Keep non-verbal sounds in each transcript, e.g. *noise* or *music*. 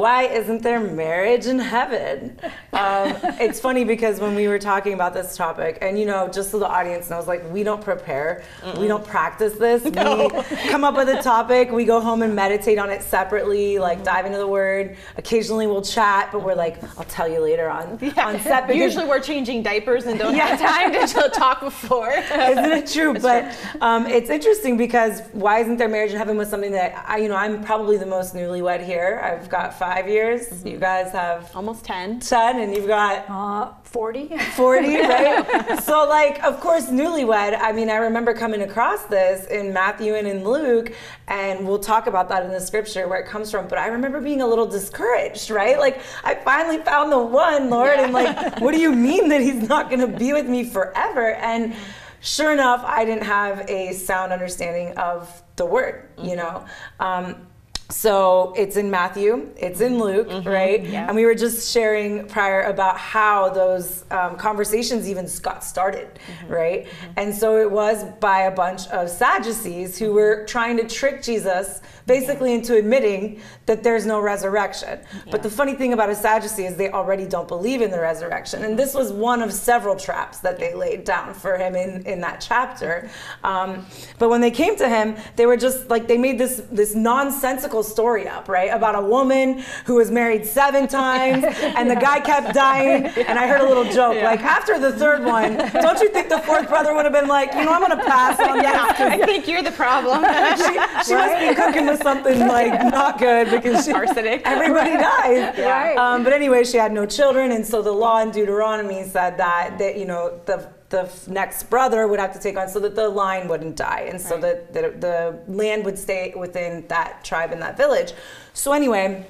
why isn't there marriage in heaven? Um, *laughs* it's funny because when we were talking about this topic, and you know, just so the audience knows, like we don't prepare, Mm-mm. we don't practice this. *laughs* No. We come up with a topic, we go home and meditate on it separately, like dive into the word. Occasionally we'll chat, but we're like, I'll tell you later on *laughs* yeah. on set. Because, Usually we're changing diapers and don't yeah. have time to talk before. Isn't it true? It's but true. Um, it's interesting because why isn't there marriage in heaven was something that I, you know, I'm probably the most newlywed here. I've got five years. Mm-hmm. You guys have almost 10. 10, and you've got uh, 40. 40, *laughs* right? so, like, of course, newlywed. I mean, I remember coming across this in Matthew and in Luke, and we'll talk about that in the scripture where it comes from. But I remember being a little discouraged, right? Like, I finally found the one, Lord, yeah. and like, what do you mean that he's not going to be with me forever? And sure enough, I didn't have a sound understanding of the word, you mm-hmm. know. Um, so it's in Matthew, it's in Luke, mm-hmm, right? Yeah. And we were just sharing prior about how those um, conversations even got started, mm-hmm, right? Mm-hmm. And so it was by a bunch of Sadducees who were trying to trick Jesus basically into admitting that there's no resurrection. Yeah. But the funny thing about a Sadducee is they already don't believe in the resurrection. And this was one of several traps that they laid down for him in, in that chapter. Um, but when they came to him, they were just like, they made this, this nonsensical story up, right? About a woman who was married seven *laughs* times and the guy kept dying. And I heard a little joke, yeah. like after the third one, don't you think the fourth brother would have been like, you know, I'm gonna pass on *laughs* yeah, I think you're the problem. *laughs* she, she right? must be cooking with something like not good because she, arsenic. Everybody dies. *laughs* yeah. Um, but anyway, she had no children, and so the law in Deuteronomy said that that you know the the next brother would have to take on so that the line wouldn't die and so right. that the, the land would stay within that tribe and that village so anyway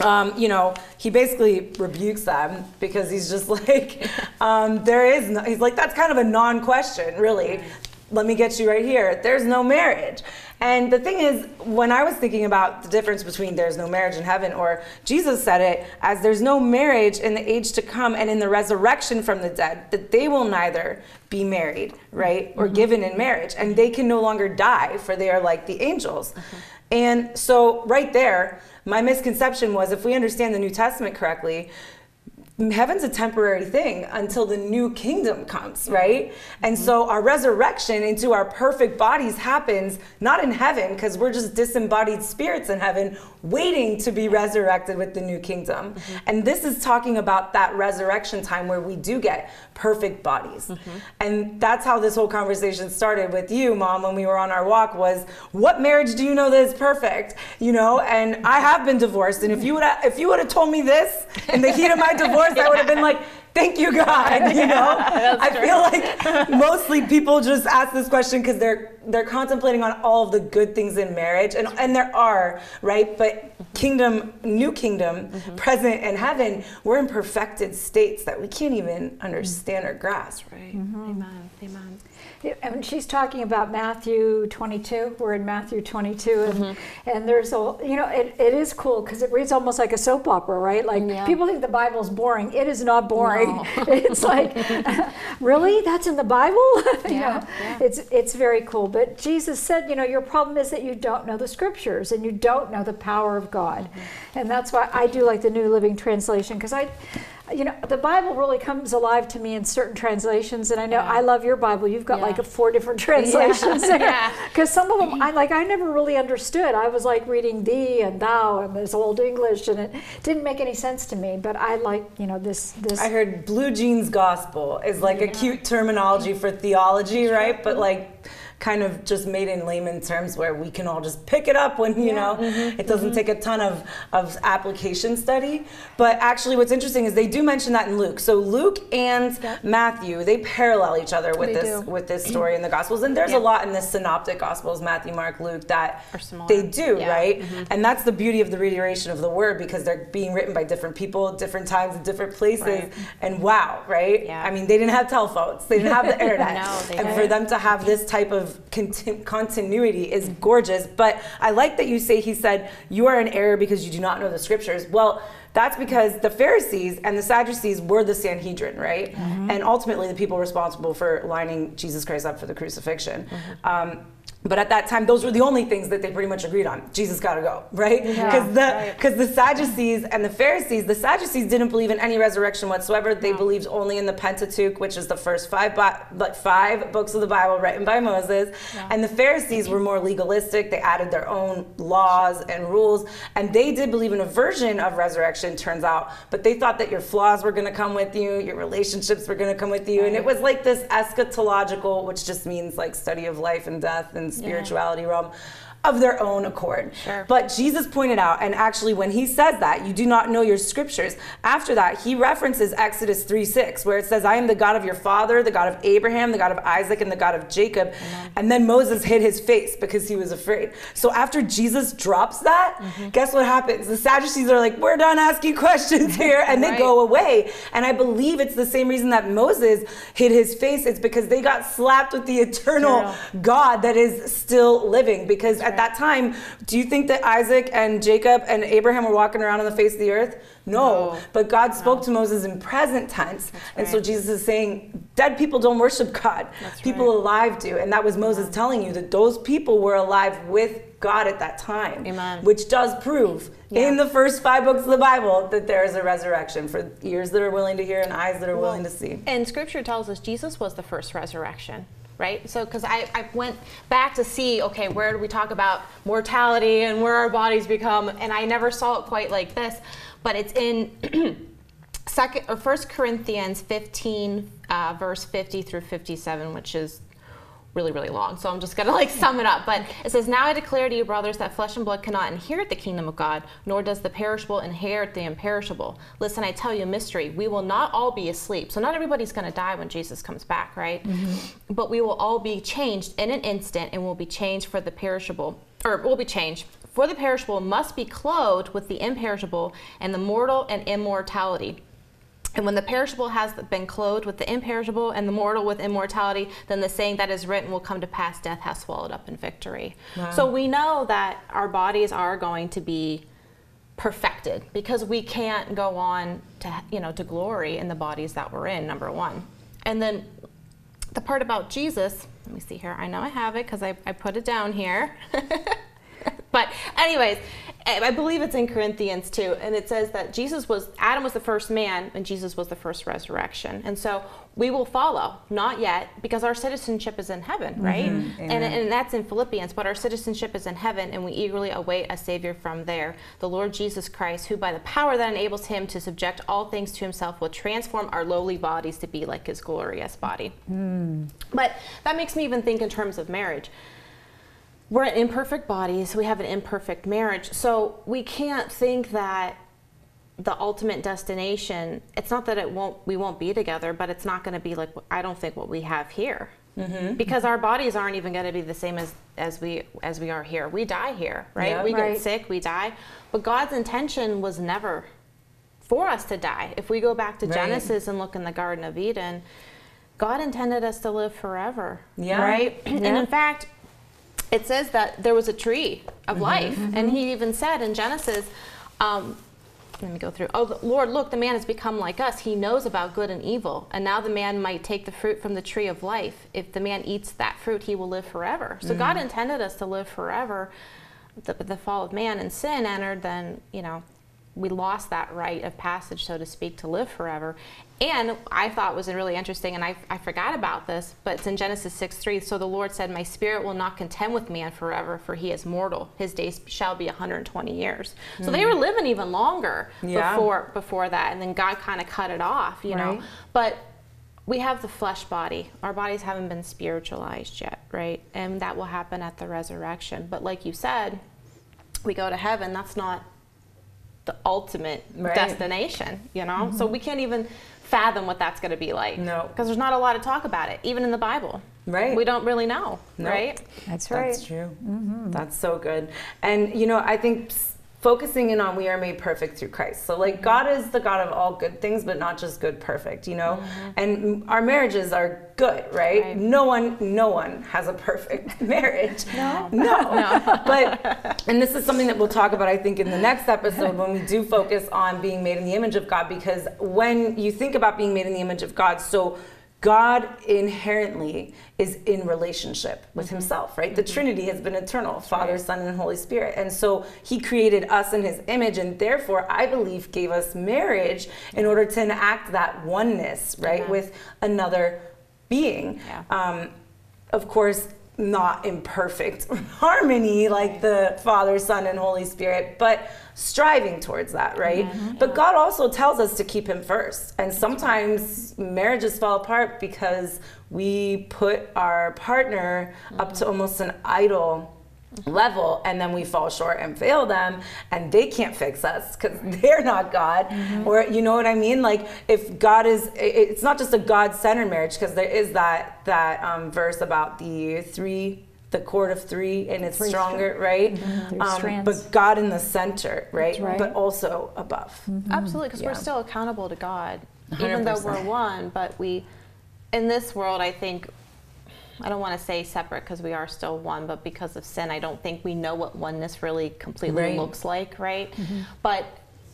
um, you know, he basically rebukes them because he's just *laughs* like, um, there is no, he's like, that's kind of a non question, really. Let me get you right here. There's no marriage. And the thing is, when I was thinking about the difference between there's no marriage in heaven, or Jesus said it as there's no marriage in the age to come and in the resurrection from the dead, that they will neither be married, right, or mm-hmm. given in marriage, and they can no longer die, for they are like the angels. Mm-hmm. And so, right there, my misconception was if we understand the New Testament correctly, heaven's a temporary thing until the new kingdom comes, right? And mm-hmm. so our resurrection into our perfect bodies happens not in heaven because we're just disembodied spirits in heaven waiting to be resurrected with the new kingdom. Mm-hmm. And this is talking about that resurrection time where we do get perfect bodies. Mm-hmm. And that's how this whole conversation started with you, mom, when we were on our walk was what marriage do you know that is perfect? You know, and I have been divorced and if you would have, if you would have told me this in the heat of my divorce course, I would have been like, thank you, God. You *laughs* know, I true. feel like mostly people just ask this question because they're they're contemplating on all of the good things in marriage, and and there are right, but kingdom, new kingdom, mm-hmm. present and heaven, we're in perfected states that we can't even understand or grasp. Right. Mm-hmm. Amen. Amen and she's talking about Matthew 22. We're in Matthew 22, and, mm-hmm. and there's a, you know, it, it is cool because it reads almost like a soap opera, right? Like yeah. people think the Bible's boring. It is not boring. No. *laughs* it's like, *laughs* really? That's in the Bible? *laughs* yeah, you know, yeah. It's, it's very cool. But Jesus said, you know, your problem is that you don't know the scriptures and you don't know the power of God. Mm-hmm. And that's why I do like the New Living Translation because I, you know, the Bible really comes alive to me in certain translations, and I know yeah. I love your Bible. You've got yeah. like four different *laughs* translations yeah. there, because some of them I like. I never really understood. I was like reading thee and thou and this old English, and it didn't make any sense to me. But I like, you know, this this. I heard blue jeans gospel is like a cute terminology for theology, right? But like kind of just made in layman terms where we can all just pick it up when you yeah. know mm-hmm. it doesn't mm-hmm. take a ton of, of application study but actually what's interesting is they do mention that in luke so luke and yeah. matthew they parallel each other with they this do. with this story in the gospels and there's yeah. a lot in the synoptic gospels matthew mark luke that they do right mm-hmm. and that's the beauty of the reiteration of the word because they're being written by different people different times different places right. and wow right i mean they didn't have telephones they didn't have the *laughs* internet no, and for them to have this type of of continu- continuity is gorgeous. But I like that you say he said, You are in error because you do not know the scriptures. Well, that's because the Pharisees and the Sadducees were the Sanhedrin, right? Mm-hmm. And ultimately, the people responsible for lining Jesus Christ up for the crucifixion. Mm-hmm. Um, But at that time, those were the only things that they pretty much agreed on. Jesus got to go, right? Because Yeah, the because the Sadducees and the Pharisees, the Sadducees didn't believe in any resurrection whatsoever. They believed only in the Pentateuch, which is the first five but five books of the Bible written by Moses. And the Pharisees were more legalistic. They added their own laws and rules, and they did believe in a version of resurrection. Turns out, but they thought that your flaws were going to come with you, your relationships were going to come with you, and it was like this eschatological, which just means like study of life and death and spirituality realm of their own accord. Sure. But Jesus pointed out, and actually, when he says that, you do not know your scriptures, after that, he references Exodus 3 6, where it says, I am the God of your father, the God of Abraham, the God of Isaac, and the God of Jacob. And then Moses hid his face because he was afraid. So after Jesus drops that, Mm-hmm. guess what happens? The Sadducees are like, We're done asking *laughs* questions *laughs* here, and they Right. go away. And I believe it's the same reason that Moses hid his face. It's because they got slapped with the eternal God that is still living. Because at that time, do you think that Isaac and Jacob and Abraham were walking around on the face of the earth? No. No. But God spoke to Moses in present tense. And so. Jesus is saying, dead people don't worship God. That's people right. alive do. And that was Moses telling you that those people were alive with God at that time. Amen. Which does prove Yeah. in the first five books of the Bible that there is a resurrection for ears that are willing to hear and eyes that are willing to see. And scripture tells us Jesus was the first resurrection, right? So, because I, I went back to see, okay, where do we talk about mortality and where our bodies become, and I never saw it quite like this, but it's in *clears throat* second or First Corinthians 15, uh, verse 50 through 57, which is really, really long. So I'm just gonna like sum it up. But it says, Now I declare to you, brothers, that flesh and blood cannot inherit the kingdom of God, nor does the perishable inherit the imperishable. Listen, I tell you a mystery. We will not all be asleep. So not everybody's gonna die when Jesus comes back, right? Mm-hmm. But we will all be changed in an instant and will be changed for the perishable, or will be changed. For the perishable must be clothed with the imperishable, and the mortal and immortality. And when the perishable has been clothed with the imperishable and the mortal with immortality, then the saying that is written will come to pass. Death has swallowed up in victory. So we know that our bodies are going to be perfected because we can't go on to you know to glory in the bodies that we're in number one. And then the part about jesus let me see here. I know i have it because I, I put it down here *laughs* but anyways I believe it's in Corinthians too, and it says that Jesus was Adam was the first man, and Jesus was the first resurrection, and so we will follow. Not yet, because our citizenship is in heaven, mm-hmm. right? And, and that's in Philippians. But our citizenship is in heaven, and we eagerly await a Savior from there, the Lord Jesus Christ, who by the power that enables Him to subject all things to Himself will transform our lowly bodies to be like His glorious body. Mm. But that makes me even think in terms of marriage we're in imperfect bodies we have an imperfect marriage. So we can't think that the ultimate destination it's not that it won't we won't be together but it's not going to be like i don't think what we have here. Mm-hmm. Because our bodies aren't even going to be the same as as we as we are here. We die here right? Yeah. we Right. get sick we die. But god's intention was never for us to die. If we go back to Right. genesis and look in the garden of eden god intended us to live forever Yeah. right? And in fact it says that there was a tree Mm-hmm. of life, and he even said in Genesis, um, let me go through. Oh, Lord, look, the man has become like us. He knows about good and evil, and now the man might take the fruit from the tree of life. If the man eats that fruit, he will live forever. So Mm-hmm. God intended us to live forever. The, the fall of man and sin entered, then you know we lost that right of passage, so to speak, to live forever. And I thought was really interesting, and I, I forgot about this, but it's in Genesis 6 3. So the Lord said, My spirit will not contend with man forever, for he is mortal. His days shall be 120 years. So they were mm. living even longer Yeah. before before that, and then God kind of cut it off, you know. But we have the flesh body. Our bodies haven't been spiritualized yet, right? And that will happen at the resurrection. But like you said, we go to heaven. That's not the ultimate Right. destination, you know? So mm-hmm. we can't even fathom what that's going to be like. No. Because there's not a lot of talk about it, even in the Bible. Right. We don't really know, No. right? That's right. That's true. Mm-hmm. That's so good. And you know, I think s- focusing in on we are made perfect through Christ. So like God is the God of all good things, but not just good, perfect. You know, mm-hmm. and our marriages are good, right? Right. No one, no one has a perfect *laughs* marriage. No. *laughs* no. But and this is something that we'll talk about, I think, in the next episode when we do focus on being made in the image of God. Because when you think about being made in the image of God, so God inherently is in relationship with himself, right? The Trinity has been eternal Father, right. Son, and Holy Spirit. And so he created us in his image, and therefore, I believe, gave us marriage in order to enact that oneness, right, Amen. with another being. Yeah. Um, of course, not in perfect *laughs* harmony like the Father, Son, and Holy Spirit, but striving towards that, right? Mm-hmm, but God also tells us to keep Him first. And sometimes marriages fall apart because we put our partner up to mm-hmm. almost an idol level and then we fall short and fail them and they can't fix us because *laughs* they're not god. Or you know what i mean? Like if god is it's not just a god-centered marriage because there is that that um, verse about the three the cord of three and it's Three stronger right? Three um, but god in the center right, right. but also above. Absolutely, because Yeah. we're still accountable to God, even though we're one. But we, in this world, I think, I don't want to say separate because we are still one, but because of sin, I don't think we know what oneness really completely Right. looks like, right? Mm-hmm. But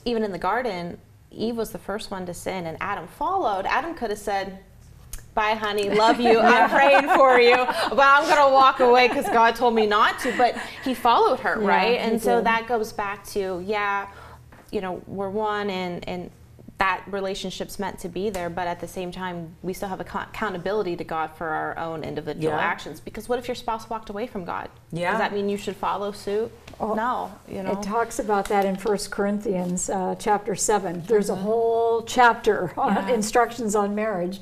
even in the garden, Eve was the first one to sin, and Adam followed. Adam could have said, Bye, honey. Love you. *laughs* I'm praying for you, *laughs* but I'm gonna walk away because God told me not to. But he followed her, Yeah, right? he And so that goes back to yeah, you know, we're one, and and that relationship's meant to be there. But at the same time, we still have accountability to God for our own individual Yeah. actions. Because what if your spouse walked away from God? Yeah. Does that mean you should follow suit? Oh, no. You know. It talks about that in 1 Corinthians uh, chapter 7. There's a whole chapter on Mm-hmm. Yeah. instructions on marriage.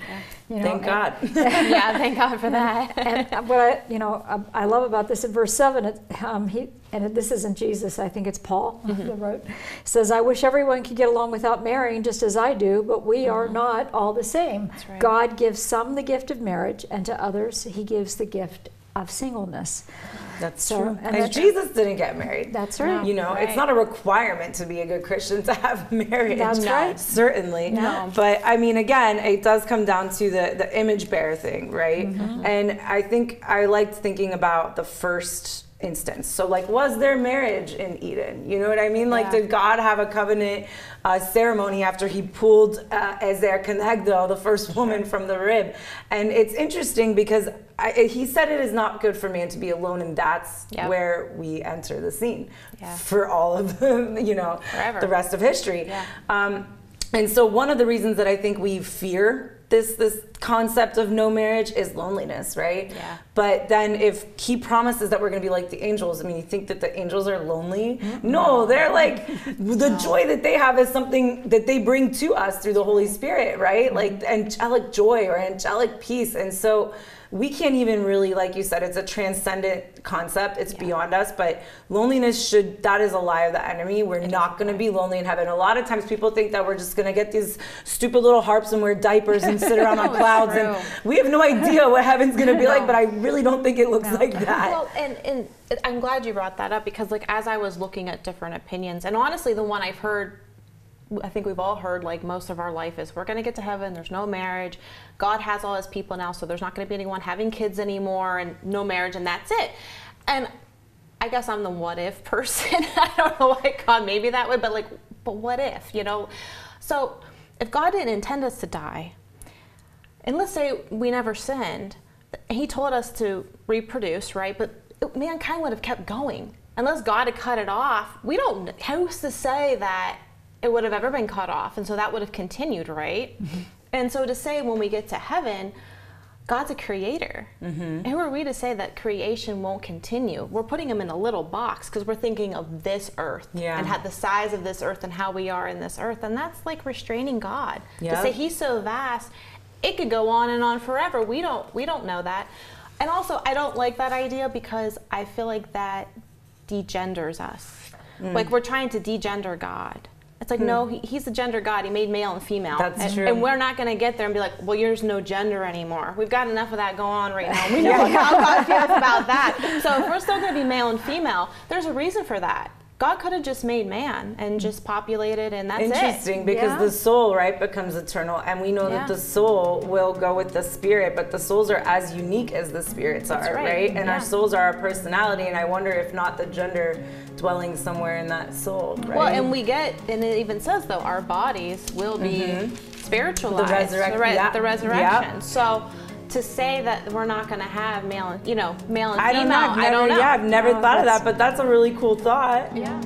You know, thank and- god *laughs* yeah. Thank God for that. and what I, you know, I I love about this in verse seven, it, um, he, and this isn't Jesus, I think it's Paul *laughs* Mm-hmm. that wrote, says, "I wish everyone could get along without marrying, just as I do, but we are not all the same. That's right. God gives some the gift of marriage, and to others He gives the gift of singleness. That's So, true and and that- jesus didn't get married That's right. You know, Right. it's not a requirement to be a good Christian to have *laughs* marriage. That's No. right. Certainly. No. But I mean, again, it does come down to the, the image bearer thing, right? Mm-hmm. And I think I liked thinking about the first instance. So, like, was there marriage in Eden? You know what I mean? Like, Yeah. did God have a covenant uh, ceremony after he pulled uh, Ezer Kenegdo, the first woman, from the rib? And it's interesting because I, he said it is not good for man to be alone, and that's Yep. where we enter the scene Yeah. for all of the, *laughs* you know, Forever. the rest of history. Yeah. Um, and so one of the reasons that I think we fear this this concept of no marriage is loneliness, right? Yeah. But then if he promises that we're going to be like the angels, I mean, you think that the angels are lonely? No, they're like *laughs* the joy that they have is something that they bring to us through the Holy Spirit, right? Like angelic joy or angelic peace. And so we can't even really like you said it's a transcendent concept it's beyond us but loneliness should that is a lie of the enemy we're not going to be lonely in heaven a lot of times people think that we're just going to get these stupid little harps and wear diapers and *laughs* sit around on No, it's clouds and we have no *laughs* idea what heaven's going to be like but i really don't think it looks like that Well, and, and I'm glad you brought that up because, like, as I was looking at different opinions, and honestly, the one I've heard, I think we've all heard, like, most of our life is we're going to get to heaven, there's no marriage. God has all his people now, so there's not going to be anyone having kids anymore, and no marriage, and that's it. And I guess I'm the what if *laughs* person. *laughs* I don't know why God made me that way, but, like, but what if, you know? So if God didn't intend us to die, and let's say we never sinned, he told us to reproduce, right? But mankind would have kept going. Unless God had cut it off, we don't, who's to say that it would have ever been cut off? And so that would have continued, right? Mm-hmm. And so to say when we get to heaven, God's a creator. Mm-hmm. And who are we to say that creation won't continue? We're putting him in a little box because we're thinking of this earth Yeah. and had the size of this earth and how we are in this earth. And that's like restraining God. Yeah. To say he's so vast, it could go on and on forever. We don't we don't know that. And also I don't like that idea because I feel like that degenders us. Mm. Like we're trying to degender God. It's like no, he, he's a gender God. He made male and female. Hmm. That's and, true. And we're not going to get there and be like, well, there's no gender anymore. We've got enough of that going on right now. We know *laughs* how God feels about that. So if we're still going to be male and female, there's a reason for that. God could have just made man and just populated, and that's it. Interesting because Yeah. the soul, right, becomes eternal, and we know Yeah. that the soul will go with the spirit, but the souls are as unique as the spirits are, right. right? And our souls are our personality, and I wonder if not the gender dwelling somewhere in that soul, right? Well, and we get, and it even says though, our bodies will be Mm-hmm. spiritualized. resurrec- the, re- yeah, the yeah. resurrection. So to say that we're not going to have male, and you know, male and I don't know. I've I don't know. Yeah, I've never No, thought of that, but that's a really cool thought. Yeah.